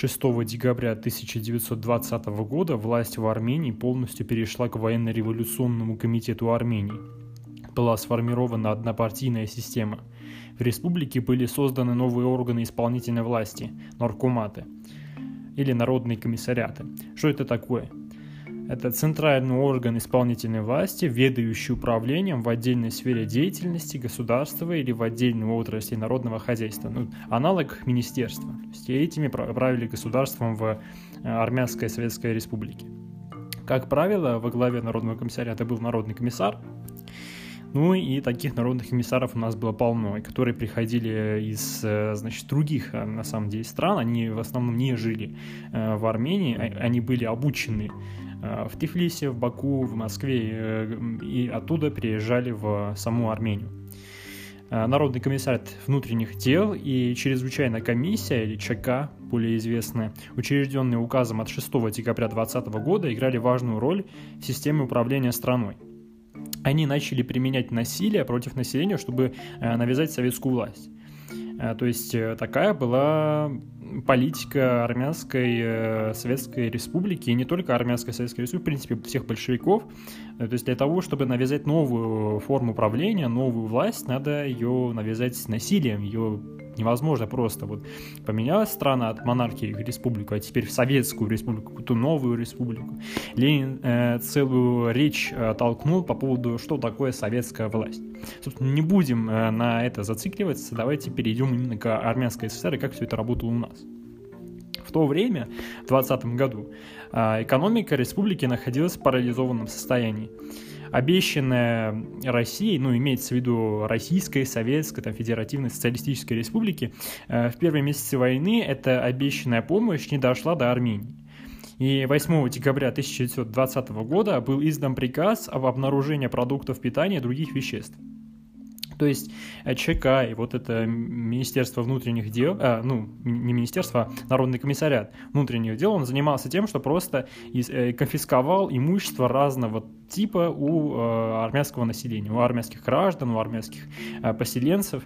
6 декабря 1920 года власть в Армении полностью перешла к военно-революционному комитету Армении. Была сформирована однопартийная система. В республике были созданы новые органы исполнительной власти – наркоматы или народные комиссариаты. Что это такое? Это центральный орган исполнительной власти, ведающий управлением в отдельной сфере деятельности государства или в отдельной отрасли народного хозяйства. Ну, аналог министерства. То есть этими правили государством в э, Армянской Советской Республике. Как правило, во главе Народного комиссариата был Народный комиссар, ну и таких народных комиссаров у нас было полно, которые приходили из, э, значит, других, э, на самом деле, стран. Они в основном не жили в Армении, а, они были обучены Э, в Тифлисе, в Баку, в Москве э, и оттуда переезжали в саму Армению. Э, Народный комиссар внутренних дел и чрезвычайная комиссия, или ЧК, более известная, учрежденные указом от 6 декабря 2020 года, играли важную роль в системе управления страной. Они начали применять насилие против населения, чтобы навязать советскую власть. То есть такая была политика армянской э, Советской Республики, и не только армянской Советской Республики, в принципе, всех большевиков. Э, то есть для того, чтобы навязать новую форму правления, новую власть, надо ее навязать насилием, ее невозможно просто. Вот поменялась страна от монархии в республику, а теперь в Советскую республику, какую-то новую республику. Ленин э, целую речь э, толкнул по поводу, что такое советская власть. Собственно, не будем э, на это зацикливаться, давайте перейдем именно к армянской ССР и как все это работало у нас. В то время, в 2020 году, э, экономика республики находилась в парализованном состоянии обещанная Россией, ну, имеется в виду Российской, Советской, там, Федеративной Социалистической Республики, э, в первые месяцы войны эта обещанная помощь не дошла до Армении. И 8 декабря 1920 года был издан приказ об обнаружении продуктов питания и других веществ. То есть э, ЧК и вот это Министерство внутренних дел, а, ну, не Министерство, а Народный комиссариат внутренних дел, он занимался тем, что просто э, конфисковал имущество разного типа у армянского населения, у армянских граждан, у армянских поселенцев.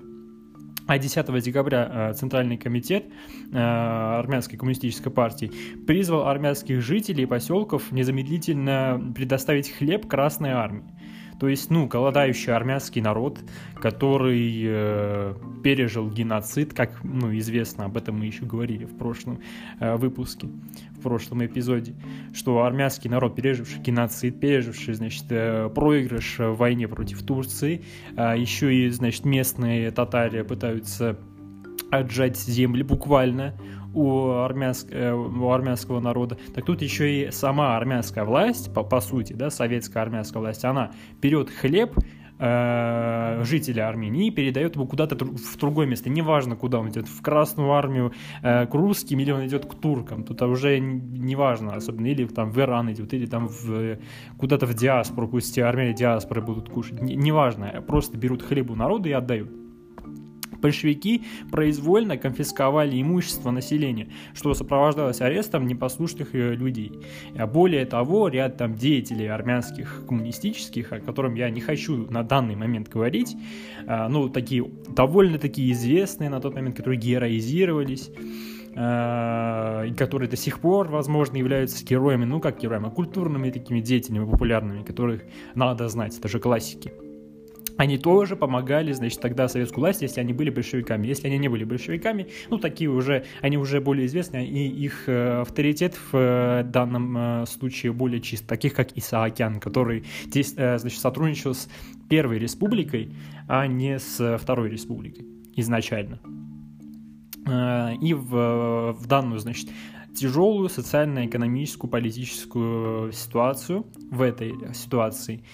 А 10 декабря Центральный комитет Армянской коммунистической партии призвал армянских жителей поселков незамедлительно предоставить хлеб Красной армии. То есть, ну, голодающий армянский народ, который э, пережил геноцид, как, ну, известно, об этом мы еще говорили в прошлом э, выпуске, в прошлом эпизоде, что армянский народ, переживший геноцид, переживший, значит, э, проигрыш в войне против Турции, э, еще и, значит, местные татари пытаются отжать земли буквально у, армянск, э, у армянского народа, так тут еще и сама армянская власть, по, по сути, да, советская армянская власть, она берет хлеб э, жителя Армении передает его куда-то в другое место. Неважно, куда он идет, в Красную армию, э, к русским, или он идет к туркам. Тут уже неважно, особенно, или там в Иран идет, или там в, куда-то в диаспору, пусть армяне диаспоры будут кушать. Неважно, просто берут хлеб у народа и отдают большевики произвольно конфисковали имущество населения, что сопровождалось арестом непослушных э, людей. А более того, ряд там деятелей армянских коммунистических, о котором я не хочу на данный момент говорить, а, ну, такие довольно-таки известные на тот момент, которые героизировались, а, которые до сих пор, возможно, являются героями, ну как героями, а культурными такими деятелями, популярными, которых надо знать, это же классики они тоже помогали, значит, тогда советскую власть, если они были большевиками. Если они не были большевиками, ну, такие уже, они уже более известны, и их э, авторитет в э, данном э, случае более чист, таких как Исаакян, который здесь, значит, сотрудничал с Первой Республикой, а не с Второй Республикой изначально. И в, в данную, значит, тяжелую социально-экономическую, политическую ситуацию, в этой ситуации,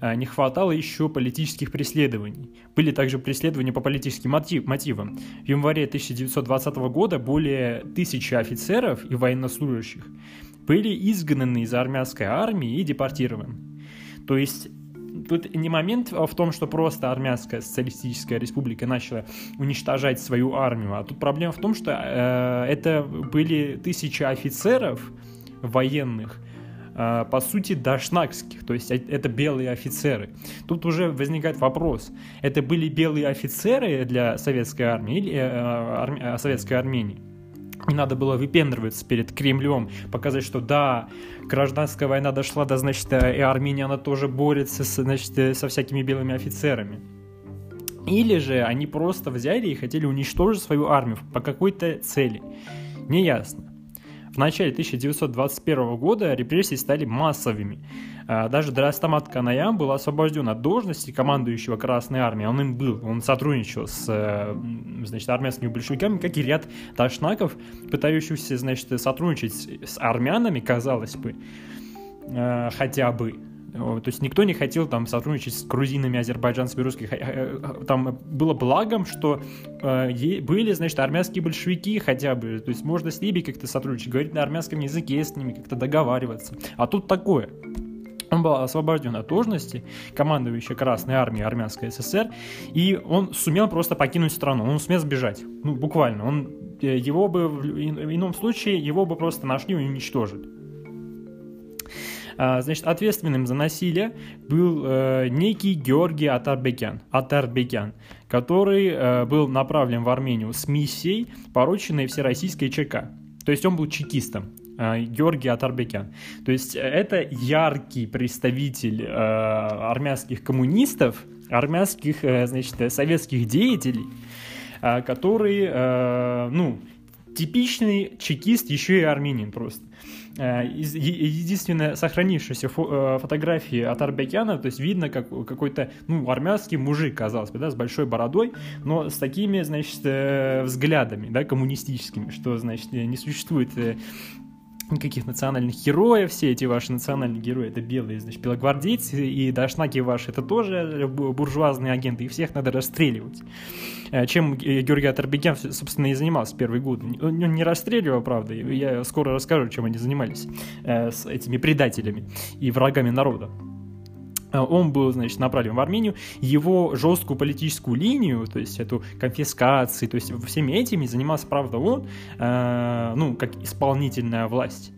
не хватало еще политических преследований. Были также преследования по политическим мотив, мотивам. В январе 1920 года более тысячи офицеров и военнослужащих были изгнаны из армянской армии и депортированы. То есть тут не момент в том, что просто армянская социалистическая республика начала уничтожать свою армию, а тут проблема в том, что э, это были тысячи офицеров военных, а, по сути, дашнакских, то есть это белые офицеры. Тут уже возникает вопрос, это были белые офицеры для советской армии или э, арми, э, советской Армении? И надо было выпендриваться перед Кремлем, показать, что да, гражданская война дошла до, значит, э, и Армения, она тоже борется, с, значит, э, со всякими белыми офицерами. Или же они просто взяли и хотели уничтожить свою армию по какой-то цели. Неясно. В начале 1921 года репрессии стали массовыми. А, даже Драстамат Канаям был освобожден от должности командующего Красной Армией. Он им был, он сотрудничал с э, значит, армянскими большевиками, как и ряд ташнаков, пытающихся значит, сотрудничать с армянами, казалось бы, э, хотя бы. То есть никто не хотел там сотрудничать с грузинами, азербайджанцами, русскими. Э, там было благом, что э, были, значит, армянские большевики хотя бы. То есть можно с ними как-то сотрудничать, говорить на армянском языке с ними, как-то договариваться. А тут такое. Он был освобожден от должности, командующий Красной армией Армянской ССР, и он сумел просто покинуть страну, он сумел сбежать, ну, буквально. Он, э, его бы, в ином случае, его бы просто нашли и уничтожили. А, значит, ответственным за насилие был э, некий Георгий Атарбекян, Атарбекян, который э, был направлен в Армению с миссией, порученной Всероссийской ЧК. То есть он был чекистом. Э, Георгий Атарбекян. То есть это яркий представитель армянских коммунистов, армянских, значит, советских деятелей, который, ну, типичный чекист, еще и армянин просто. Э, единственная сохранившаяся э, фотографии от Арбекяна, то есть видно как какой-то, ну, армянский мужик, казалось бы, да, с большой бородой, но с такими, значит, э, взглядами, да, коммунистическими, что, значит, не существует никаких национальных героев, все эти ваши национальные герои это белые, значит, белогвардейцы, и дашнаки ваши это тоже буржуазные агенты, их всех надо расстреливать. Э, чем Георгий Атарбекян, собственно, и занимался первый год. Он не расстреливал, правда, я скоро расскажу, чем они занимались э, с этими предателями и врагами народа. Э, он был, значит, направлен в Армению, его жесткую политическую линию, то есть эту конфискацию, то есть всеми этими занимался, правда, он, э, ну, как исполнительная власть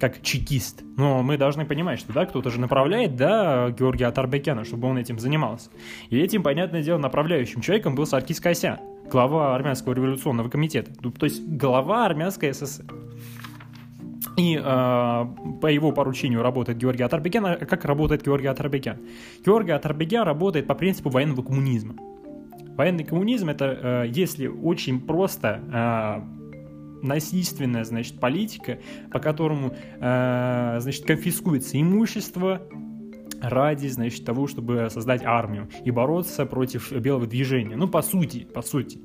как чекист. Но мы должны понимать, что да, кто-то же направляет, да, Георгия Атарбекяна, чтобы он этим занимался. И этим, понятное дело, направляющим человеком был Саркис Косян, глава Армянского революционного комитета, ну, то есть глава Армянской ССР. И э, по его поручению работает Георгий Атарбекян. А как работает Георгий Атарбекян? Георгий Атарбекян работает по принципу военного коммунизма. Военный коммунизм это, э, если очень просто, э, насильственная, значит, политика, по которому, э, значит, конфискуется имущество ради, значит, того, чтобы создать армию и бороться против белого движения. Ну, по сути, по сути.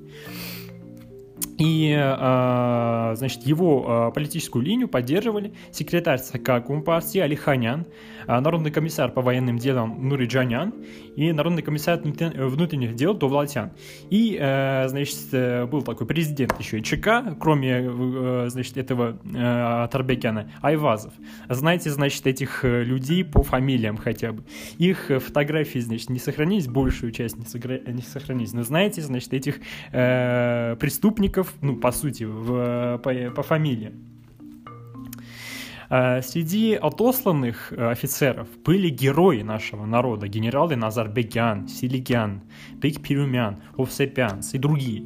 И, э, значит, его э, политическую линию поддерживали секретарь ЦК Компартии Алиханян, э, народный комиссар по военным делам Нуриджанян и народный комиссар внутренних дел Довлатян. И, э, значит, э, был такой президент еще и ЧК, кроме, э, значит, этого э, Тарбекяна, Айвазов. Знаете, значит, этих людей по фамилиям хотя бы. Их фотографии, значит, не сохранились, большую часть не, сохранились. Но знаете, значит, этих преступников офицеров, ну, по сути, в, по, по фамилии. А, среди отосланных э, офицеров были герои нашего народа, генералы Назарбекян, Силикян, Пикпирюмян, Овсепянс и другие.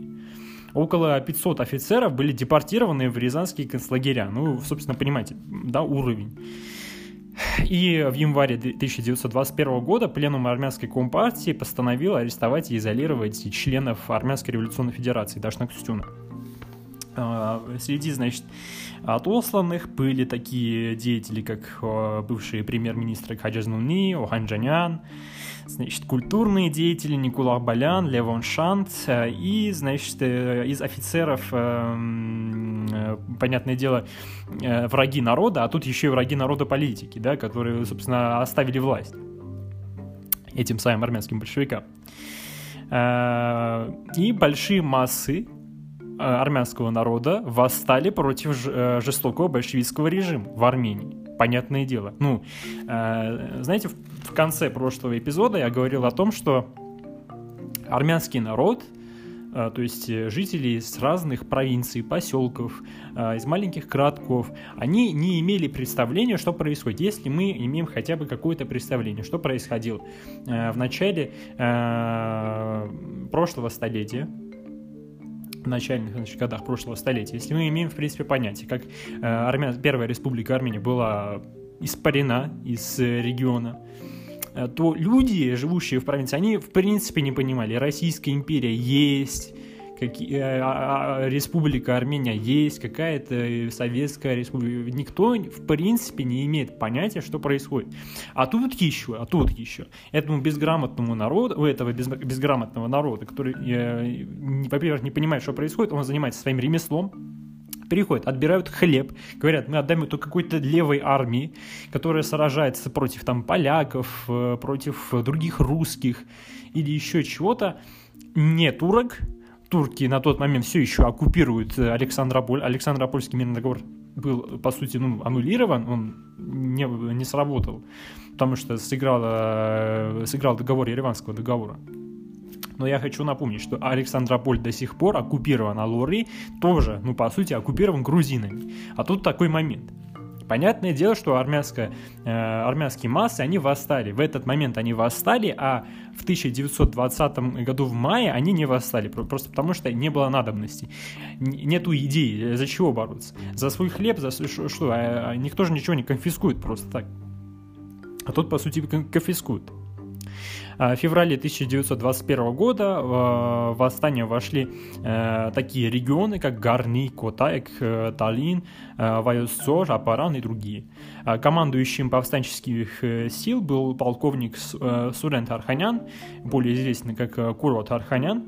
Около 500 офицеров были депортированы в рязанские концлагеря. Ну, собственно, понимаете, да, уровень. И в январе 1921 года пленум армянской компартии постановил арестовать и изолировать членов Армянской революционной федерации Дашнакстюна. А, среди, значит, отосланных были такие деятели, как а, бывшие премьер-министры Хаджазнуни, Оханджанян, значит, культурные деятели Никола Балян, Левон Шант а, и, значит, э, из офицеров, э, понятное дело, э, враги народа, а тут еще и враги народа политики, да, которые, собственно, оставили власть этим самым армянским большевикам. И большие массы Э, армянского народа восстали против э, жестокого большевистского режима в Армении. Понятное дело. Ну, э, знаете, в конце прошлого эпизода я говорил о том, что армянский народ, то есть жители с разных провинций, поселков, из маленьких городков, они не имели представления, что происходит. Если мы имеем хотя бы какое-то представление, что происходило в начале прошлого столетия, начальных значит, годах прошлого столетия, если мы имеем, в принципе, понятие, как э, Армя... Первая республика Армения была испарена из э, региона, э, то люди, живущие в провинции, они, в принципе, не понимали, Российская империя есть, какие, э, а, а, республика Армения есть, какая-то советская республика. Никто, в принципе, не имеет понятия, что происходит. А тут еще, а тут еще. Этому безграмотному народу, у этого без, безграмотного народа, который, э, во-первых, не понимает, что происходит, он занимается своим ремеслом, переходят, отбирают хлеб, говорят, мы отдаем это какой-то левой армии, которая сражается против там поляков, э, против других русских или еще чего-то, не турок, турки на тот момент все еще оккупируют э, Александрополь. Александропольский мирный договор был, по сути, ну, аннулирован, он не, не сработал, потому что сыграл, э, сыграл договор Ереванского договора. Но я хочу напомнить, что Александрополь до сих пор оккупирован, а Лори тоже, ну, по сути, оккупирован грузинами. А тут такой момент – Понятное дело, что армянская, э, армянские массы, они восстали. В этот момент они восстали, а в 1920 году в мае они не восстали, просто потому что не было надобности. Нету идеи, за чего бороться. За свой хлеб, за что? А, а никто же ничего не конфискует просто так. А тут, по сути, конфискуют. А, в феврале 1921 года в восстание вошли э, такие регионы, как Гарни, Котайк, э, Таллин, э, Вайосцор, Апаран и другие. А, командующим повстанческих сил был полковник Сурент Арханян, более известный как Курот Арханян,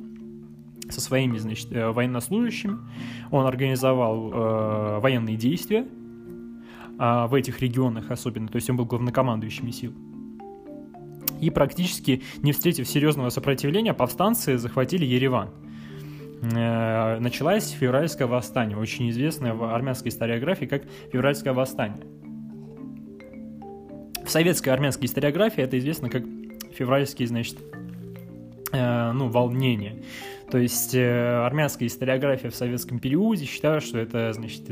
со своими значит, военнослужащими. Он организовал военные действия в этих регионах особенно, то есть он был главнокомандующим сил и практически не встретив серьезного сопротивления, повстанцы захватили Ереван. Э, началось февральское восстание, очень известное в армянской историографии как февральское восстание. В советской армянской историографии это известно как февральские, значит, э, ну, волнения. То есть э, армянская историография в советском периоде считает, что это, значит,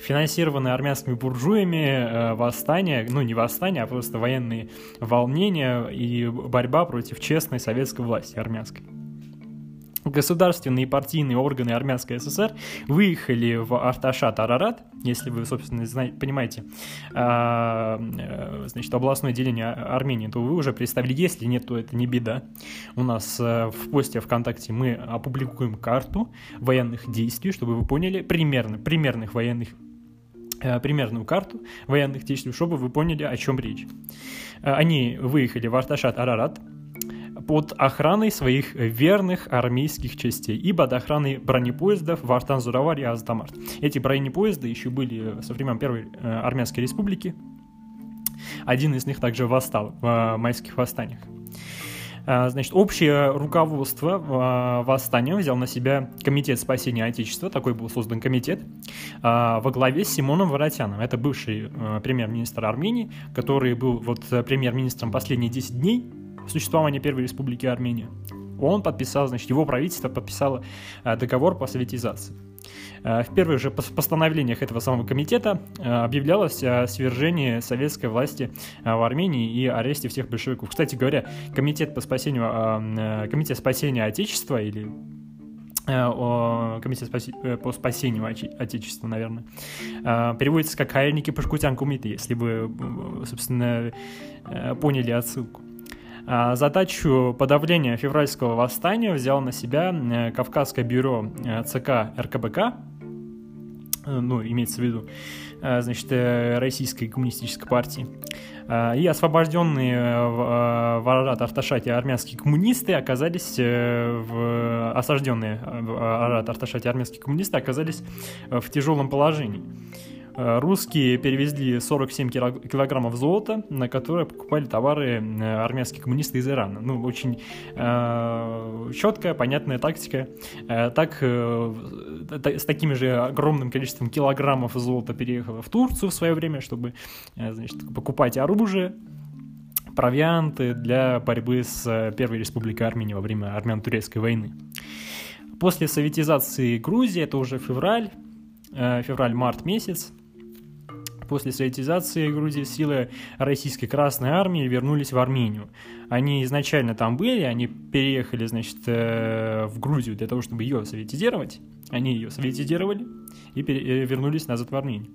финансированные армянскими буржуями э, восстания, ну не восстания, а просто военные волнения и борьба против честной советской власти армянской. Государственные и партийные органы Армянской ССР выехали в Арташат Арарат, если вы, собственно, знаете, понимаете, а, э, значит, областное деление Армении, то вы уже представили, если нет, то это не беда. У нас э, в посте ВКонтакте мы опубликуем карту военных действий, чтобы вы поняли примерно, примерных военных Э, примерную карту военных действий, чтобы вы поняли, о чем речь. Они выехали в Арташат-Арарат под охраной своих верных армейских частей и под охраной бронепоездов в Артан-Зуравар и Аздамарт. Эти бронепоезды еще были со времен Первой э, Армянской Республики. Один из них также восстал в майских восстаниях. А, значит, общее руководство восстания взял на себя Комитет спасения Отечества, такой был создан комитет, во главе с Симоном Воротяном. Это бывший премьер-министр Армении, который был вот премьер-министром последние 10 дней существования Первой Республики Армения. Он подписал, значит, его правительство подписало договор по советизации. Э, в первых же постановлениях этого самого комитета э, объявлялось о свержении советской власти э, в Армении и аресте всех большевиков. Кстати говоря, комитет по спасению, комитет спасения Отечества или Комитет по спасению Отечества, наверное, переводится как «Хайрники Пашкутян Кумиты», если вы, собственно, поняли отсылку. А, задачу подавления февральского восстания взял на себя э, Кавказское бюро э, ЦК РКБК, э, ну, имеется в виду, значит, Российской коммунистической партии. И освобожденные Арарат Арташате армянские коммунисты оказались в... осажденные в Арарат Арташате армянские коммунисты оказались в тяжелом положении. Э, русские перевезли 47 килограммов золота, на которые покупали товары э, армянские коммунисты из Ирана. Ну, очень э, четкая, понятная тактика. Э, так, э, с таким же огромным количеством килограммов золота переехала в Турцию в свое время, чтобы э, значит, покупать оружие, провианты для борьбы с Первой Республикой Армении во время армяно-турецкой войны. После советизации Грузии, это уже февраль, февраль-март месяц, После советизации Грузии силы Российской Красной Армии вернулись в Армению. Они изначально там были, они переехали, значит, э, в Грузию для того, чтобы ее советизировать. Они ее советизировали и э, вернулись назад в Армению.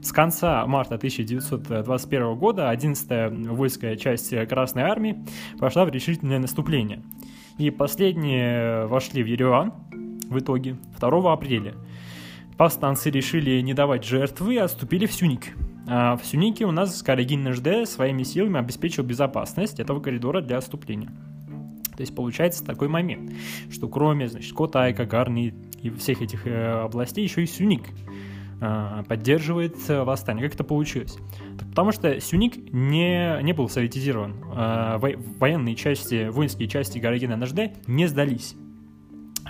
С конца марта 1921 года 11-я воинская часть Красной Армии пошла в решительное наступление. И последние вошли в Ереван в итоге 2 апреля – повстанцы решили не давать жертвы и отступили в Сюник. А в Сюнике у нас Карагин НЖД своими силами обеспечил безопасность этого коридора для отступления. То есть получается такой момент, что кроме, значит, Котай, Кагарни и всех этих э, областей еще и Сюник э, поддерживает э, восстание. Как это получилось? Потому что Сюник не, не был советизирован. Э, военные части, воинские части Гарагина НЖД не сдались.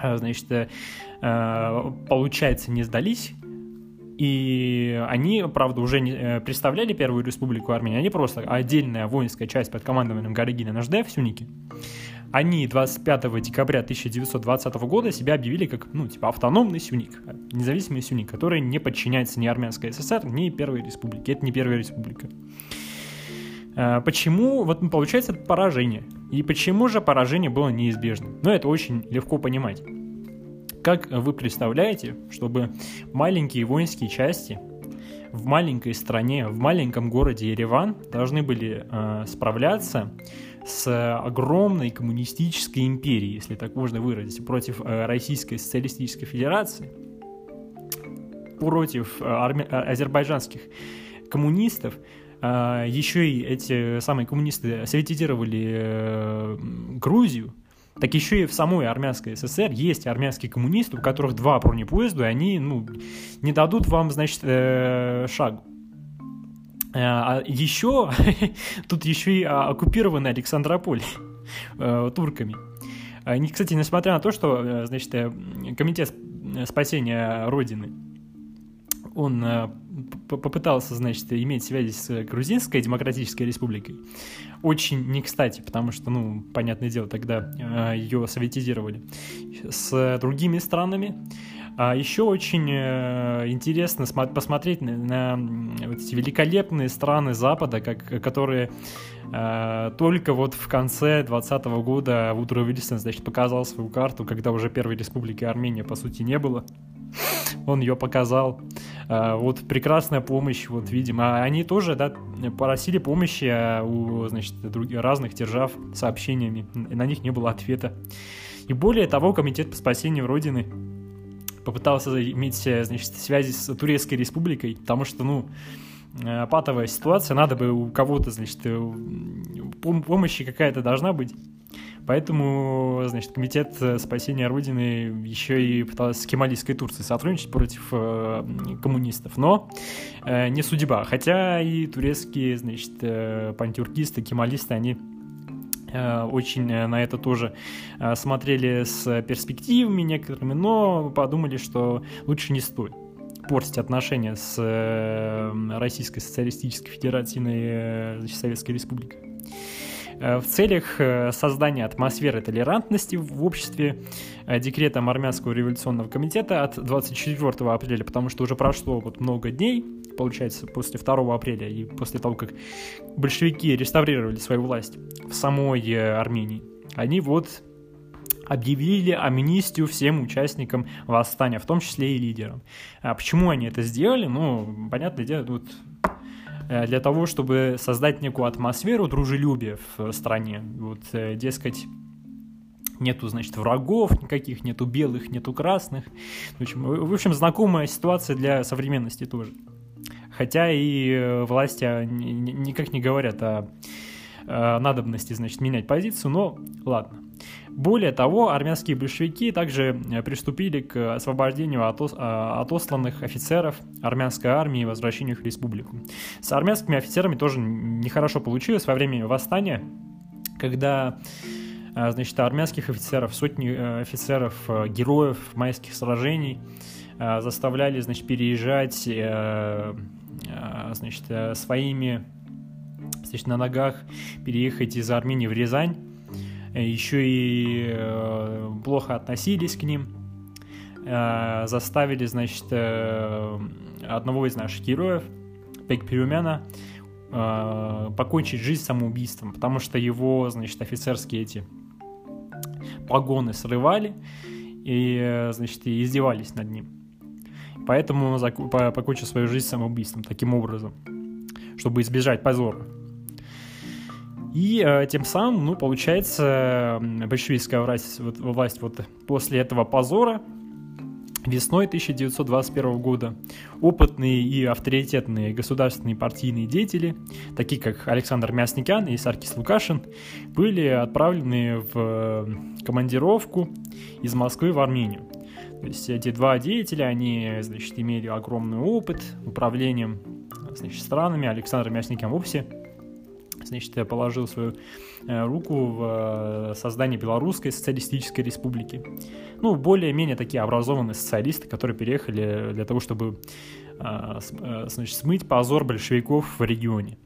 Э, значит, э, Э, получается, не сдались. И они, правда, уже не представляли Первую Республику Армении, они просто отдельная воинская часть под командованием Гарагина Нажде в Сюнике. Они 25 декабря 1920 года себя объявили как, ну, типа, автономный Сюник, независимый Сюник, который не подчиняется ни Армянской ССР, ни Первой Республике. Это не Первая Республика. Почему, вот получается, это поражение. И почему же поражение было неизбежным? Ну, это очень легко понимать. Как вы представляете, чтобы маленькие воинские части в маленькой стране, в маленьком городе Ереван должны были э, справляться с огромной коммунистической империей, если так можно выразить, против э, Российской Социалистической Федерации, против э, арми- э, азербайджанских коммунистов, э, еще и эти самые коммунисты советизировали э, Грузию, так еще и в самой армянской ССР есть армянские коммунисты, у которых два бронепоезда, и они ну, не дадут вам, значит, э, шагу. Э, а еще, тут еще и оккупированы Александрополь э, турками. Они, кстати, несмотря на то, что, э, значит, комитет спасения Родины, он попытался, значит, иметь связи с Грузинской Демократической Республикой. Очень не кстати, потому что, ну, понятное дело, тогда э, ее советизировали. С другими странами. А еще очень э, интересно посмотреть на, вот эти великолепные страны Запада, как, которые э, только вот в конце 2020 года Вудро Вильсон, значит, показал свою карту, когда уже первой республики Армения, по сути, не было. Он ее показал. А, вот прекрасная помощь, вот видимо. А они тоже, да, просили помощи а, у, значит, других, разных держав сообщениями. На них не было ответа. И более того, Комитет по спасению Родины попытался иметь, значит, связи с Турецкой республикой, потому что, ну, патовая ситуация, надо бы у кого-то, значит, э, помощи какая-то должна быть. Поэтому, значит, комитет спасения Родины еще и пытался с Кемалийской Турцией сотрудничать против э, коммунистов, но э, не судьба. Хотя и турецкие, значит, э, пантюркисты, кемалисты, они э, очень на это тоже э, смотрели с перспективами некоторыми, но подумали, что лучше не стоит портить отношения с Российской Социалистической Федеративной Советской Республикой. Э, в целях э, создания атмосферы толерантности в обществе э, декретом Армянского революционного комитета от 24 апреля, потому что уже прошло вот много дней, получается, после 2 апреля и после того, как большевики реставрировали свою власть в самой Армении, они вот объявили амнистию всем участникам восстания, в том числе и лидерам. А почему они это сделали? Ну, понятное дело, тут Э, для того, чтобы создать некую атмосферу дружелюбия в стране. Вот, э, дескать, нету, значит, врагов никаких, нету белых, нету красных. В общем, в общем, знакомая ситуация для современности тоже. Хотя и э, власти никак не говорят о надобности, значит, менять позицию, но ладно. Более того, армянские большевики также э, приступили к освобождению от, а, отосланных офицеров армянской армии и возвращению их в республику. С армянскими офицерами тоже нехорошо получилось во время восстания, когда э, значит, армянских офицеров, сотни э, офицеров, героев майских сражений заставляли, значит, переезжать, значит, своими, значит, на ногах переехать из Армении в Рязань, еще и э, плохо относились к ним, э, заставили, значит, э, одного из наших героев Пекперюмяна э, покончить жизнь самоубийством, потому что его, значит, офицерские эти погоны срывали и, значит, издевались над ним. Поэтому он покончил свою жизнь самоубийством таким образом, чтобы избежать позора. И э, тем самым, ну, получается, большевистская власть, вот, власть вот после этого позора Весной 1921 года опытные и авторитетные государственные партийные деятели, такие как Александр Мясникян и Саркис Лукашин, были отправлены в э, командировку из Москвы в Армению. То есть эти два деятеля, они, значит, имели огромный опыт управлением значит, странами. Александр Мясникян вовсе значит, положил свою э, руку в э, создание Белорусской социалистической республики. Ну, более-менее такие образованные социалисты, которые переехали для того, чтобы э, значит, смыть позор большевиков в регионе.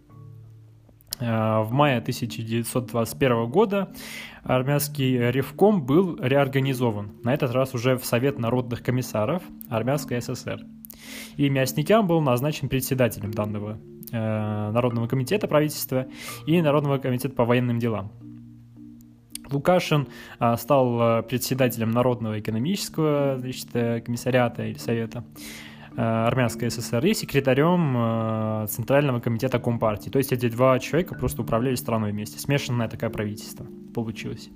В мае 1921 года армянский ревком был реорганизован, на этот раз уже в Совет народных комиссаров Армянской ССР. И Мясникян был назначен председателем данного Э, Народного комитета правительства и Народного комитета по военным делам. Лукашин а, стал э, председателем Народного экономического значит, э, комиссариата или совета Армянской ССР и секретарем Центрального комитета Компартии. То есть эти два человека просто управляли страной вместе. Смешанное такое правительство получилось.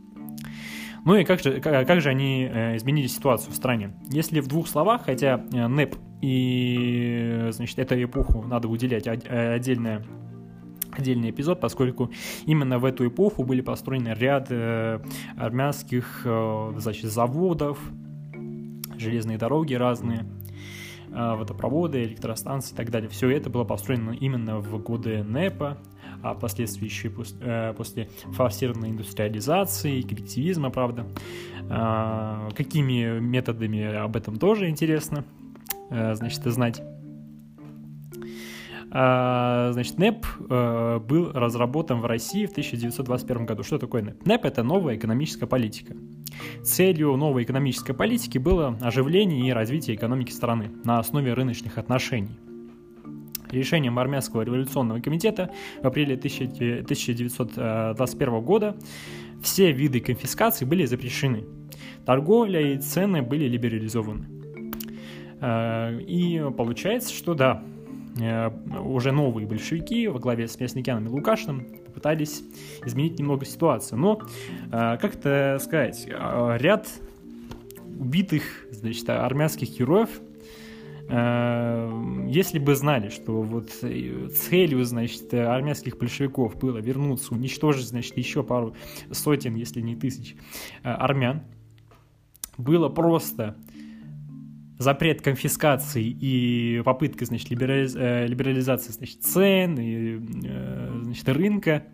Ну и как же, как, же они э, изменили ситуацию в стране? Если в двух словах, хотя э, НЭП и, значит, эту эпоху надо уделять э, отдельное отдельный эпизод, поскольку именно в эту эпоху были построены ряд э, армянских э, значит, заводов, железные дороги разные, э, водопроводы, электростанции и так далее. Все это было построено именно в годы НЭПа, а впоследствии еще и после, э, после форсированной индустриализации коллективизма, правда. А, какими методами об этом тоже интересно, э, значит, знать. А, значит, НЭП э, был разработан в России в 1921 году. Что такое НЭП? НЭП – это новая экономическая политика. Целью новой экономической политики было оживление и развитие экономики страны на основе рыночных отношений – Решением Армянского революционного комитета в апреле 1921 года все виды конфискации были запрещены. Торговля и цены были либерализованы. Э, и получается, что да, э, уже новые большевики во главе с Мясникяном и Лукашиным попытались изменить немного ситуацию. Но, э, как это сказать, ряд убитых, значит, армянских героев Э, если бы знали, что вот целью, значит, армянских большевиков было вернуться, уничтожить, значит, еще пару сотен, если не тысяч э, армян, было просто запрет конфискации и попытка, значит, либерализ... Э, либерализации, значит, цен и, значит, рынка,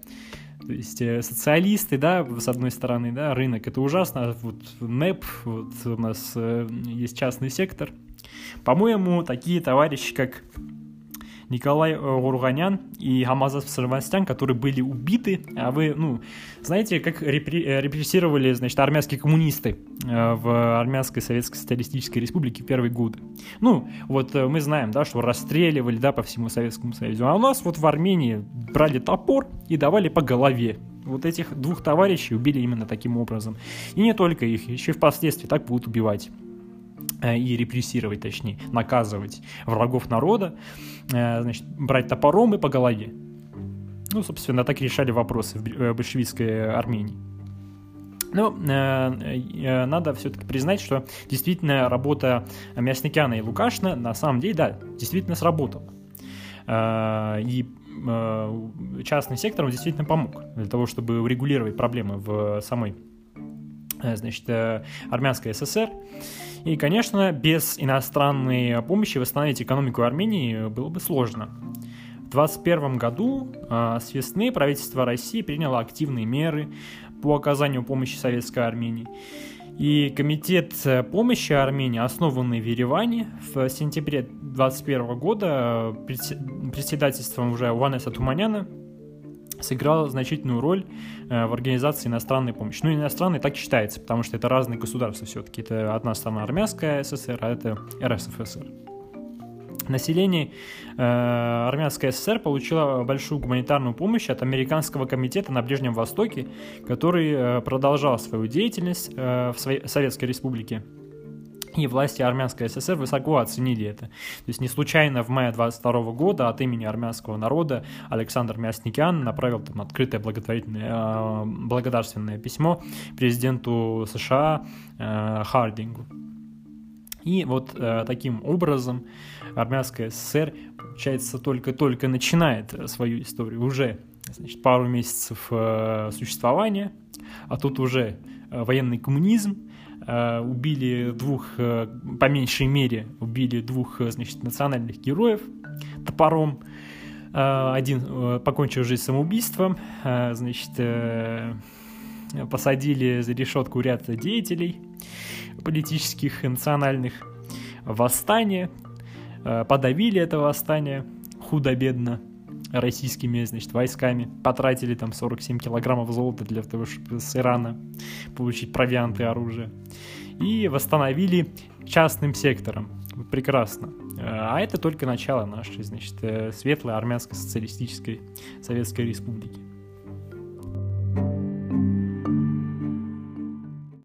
то есть социалисты, да, с одной стороны, да, рынок это ужасно, вот НЭП, вот у нас есть частный сектор – по-моему, такие товарищи, как Николай Гурганян и Хамазов Сарванстян, которые были убиты, а вы, ну, знаете, как э, репрессировали, значит, армянские коммунисты э, в Армянской Советской Социалистической Республике первые годы. Ну, вот э, мы знаем, да, что расстреливали, да, по всему Советскому Союзу, а у нас вот в Армении брали топор и давали по голове. Вот этих двух товарищей убили именно таким образом. И не только их, еще и впоследствии так будут убивать. Э, и репрессировать, точнее, наказывать врагов народа, э, значит, брать топором и по голове. Ну, собственно, так решали вопросы в э, большевистской Армении. Но э, надо все-таки признать, что действительно работа Мясникяна и Лукашина на самом деле, да, действительно сработала. Э, и э, частный сектор он действительно помог для того, чтобы урегулировать проблемы в самой значит, армянской ССР. И, конечно, без иностранной помощи восстановить экономику Армении было бы сложно. В 2021 году э, с весны правительство России приняло активные меры по оказанию помощи советской Армении. И комитет помощи Армении, основанный в Ереване, в сентябре 2021 года председательством уже Ванеса Туманяна сыграл значительную роль э, в организации иностранной помощи. Ну, иностранной так считается, потому что это разные государства все-таки. Это одна страна армянская СССР, а это РСФСР. Население э, Армянской ССР получило большую гуманитарную помощь от Американского комитета на Ближнем Востоке, который э, продолжал свою деятельность э, в Советской Республике. И власти Армянской ССР высоко оценили это. То есть не случайно в мае 22 года от имени армянского народа Александр Мясникян направил там открытое благотворительное, э, благодарственное письмо президенту США э, Хардингу. И вот э, таким образом Армянская ССР, получается, только-только начинает свою историю. Уже значит, пару месяцев э, существования, а тут уже э, военный коммунизм, э, убили двух, по меньшей мере, убили двух, значит, национальных героев топором, один покончил жизнь самоубийством, значит, посадили за решетку ряд деятелей политических и национальных, восстание, подавили это восстание худо-бедно российскими, значит, войсками, потратили там 47 килограммов золота для того, чтобы с Ирана получить провианты и оружие, и восстановили частным сектором. Прекрасно. Э, а это только начало нашей, значит, э, светлой армянской социалистической Советской Республики.